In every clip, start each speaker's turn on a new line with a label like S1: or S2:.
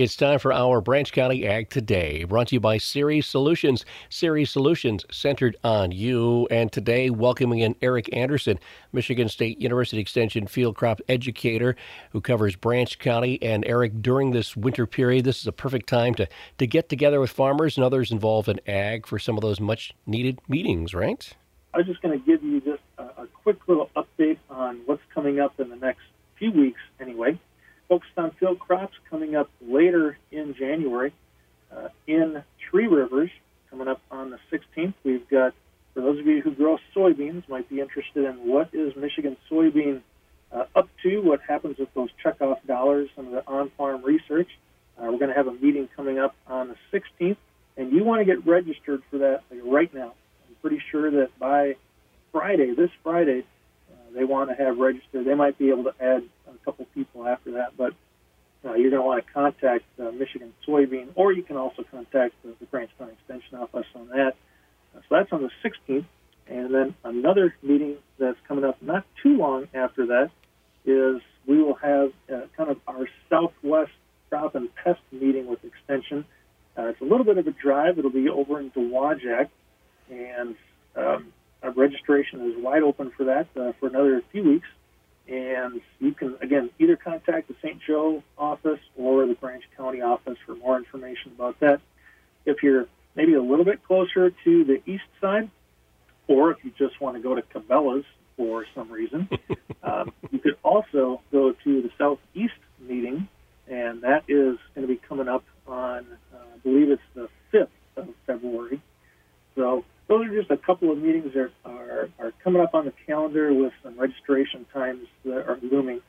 S1: It's time for our Branch County Ag Today, brought to you by Ceres Solutions. Ceres Solutions centered on you. And today, welcoming in Eric Anderson, Michigan State University Extension field crop educator who covers Branch County. And Eric, during this winter period, this is a perfect time to, to get together with farmers and others involved in ag for some of those much needed meetings, right?
S2: I was just going to give you just a, a quick little update on what's coming up in the next few weeks, anyway focused on field crops coming up later in January. Uh, in Three Rivers, coming up on the 16th, we've got, for those of you who grow soybeans, might be interested in what is Michigan soybean uh, up to, what happens with those checkoff dollars, some of the on-farm research. Uh, we're going to have a meeting coming up on the 16th, and you want to get registered for that like, right now. I'm pretty sure that by Friday, this Friday, uh, they want to have registered. They might be able to add a couple people after that. But uh, you're going to want to contact uh, Michigan Soybean, or you can also contact the, the County Extension Office on that. Uh, so that's on the 16th. And then another meeting that's coming up not too long after that is we will have uh, kind of our Southwest crop and pest meeting with Extension. Uh, it's a little bit of a drive. It'll be over in Dowagiac, and um, our registration is wide open for that uh, for another few weeks. And you can, again, either contact the St. Joe office or the Branch County office for more information about that. If you're maybe a little bit closer to the east side, or if you just want to go to Cabela's for some reason, um, you could also go to the southeast meeting, and that is going to be coming up on, uh, I believe it's the 5th of February. So those are just a couple of meetings that are, are coming up on the calendar with some registration times that are looming.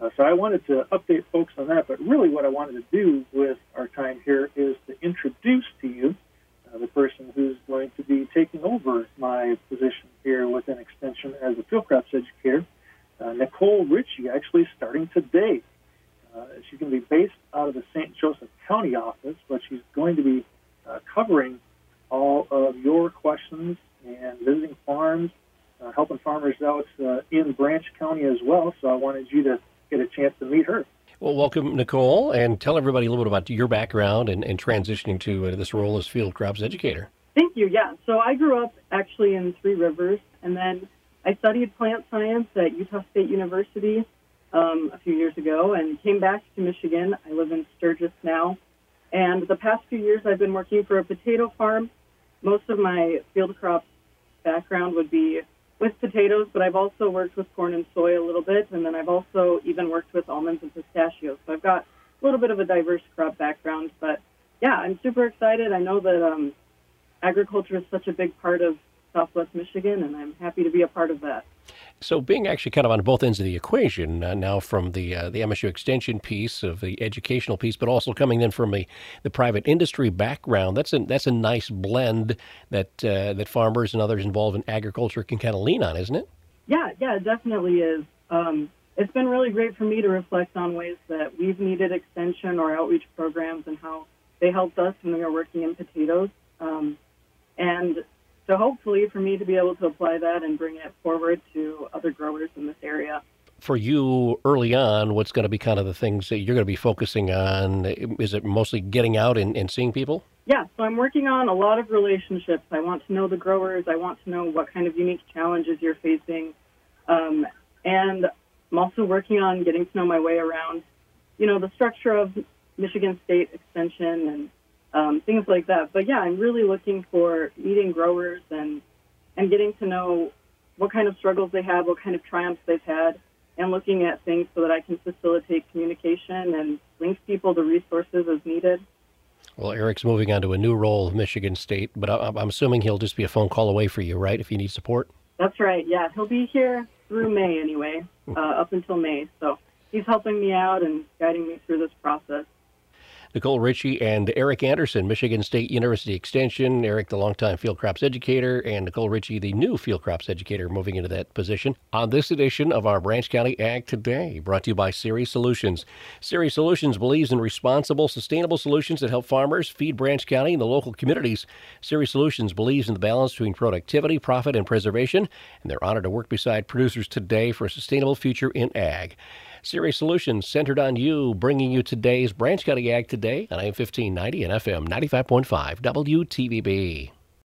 S2: Uh, so I wanted to update folks on that, but really what I wanted to do with our time here is to introduce to you uh, the person who's going to be taking over my position here within Extension as a field crops educator, uh, Nicolle Ritchie, actually starting today. Uh, she's going to be based out of the St. Joseph County office, but she's going to be uh, covering all of your questions and visiting farms, uh, helping farmers out uh, in Branch County as well. So I wanted you to get a chance to meet her.
S1: Well, welcome, Nicolle, and tell everybody a little bit about your background and, and transitioning to uh, this role as field crops educator.
S3: Thank you. Yeah. So I grew up actually in Three Rivers, and then I studied plant science at Utah State University um, a few years ago and came back to Michigan. I live in Sturgis now. And the past few years, I've been working for a potato farm. Most of my field crops background would be with potatoes, but I've also worked with corn and soy a little bit, and then I've also even worked with almonds and pistachios. So I've got a little bit of a diverse crop background. But yeah, I'm super excited. I know that um, agriculture is such a big part of Southwest Michigan, and I'm happy to be a part of that.
S1: So, being actually kind of on both ends of the equation uh, now, from the uh, the MSU extension piece of the educational piece, but also coming in from the, the private industry background, that's a that's a nice blend that uh, that farmers and others involved in agriculture can kind of lean on, isn't it?
S3: Yeah, yeah, it definitely is. Um, it's been really great for me to reflect on ways that we've needed extension or outreach programs and how they helped us when we were working in potatoes. Um, and so hopefully for me to be able to apply that and bring it forward to other growers in this area.
S1: For you early on, what's going to be kind of the things that you're going to be focusing on? Is it mostly getting out and, and seeing people?
S3: Yeah, so I'm working on a lot of relationships. I want to know the growers. I want to know what kind of unique challenges you're facing. Um, and I'm also working on getting to know my way around, you know, the structure of Michigan State Extension and um, things like that. But yeah, I'm really looking for meeting growers and and getting to know what kind of struggles they have, what kind of triumphs they've had, and looking at things so that I can facilitate communication and link people to resources as needed.
S1: Well, Eric's moving on to a new role of Michigan State, but I'm assuming he'll just be a phone call away for you, right? If you need support.
S3: That's right. Yeah, he'll be here through May anyway, uh, up until May. So he's helping me out and guiding me through this process.
S1: Nicolle Ritchie and Eric Anderson, Michigan State University Extension. Eric, the longtime field crops educator, and Nicolle Ritchie, the new field crops educator, moving into that position on this edition of our Branch County Ag Today, brought to you by Ceres Solutions. Ceres Solutions believes in responsible, sustainable solutions that help farmers feed Branch County and the local communities. Ceres Solutions believes in the balance between productivity, profit, and preservation, and they're honored to work beside producers today for a sustainable future in ag. Ceres Solutions centered on you, bringing you today's Branch County Ag Today on AM 1590 and FM 95.5 WTVB.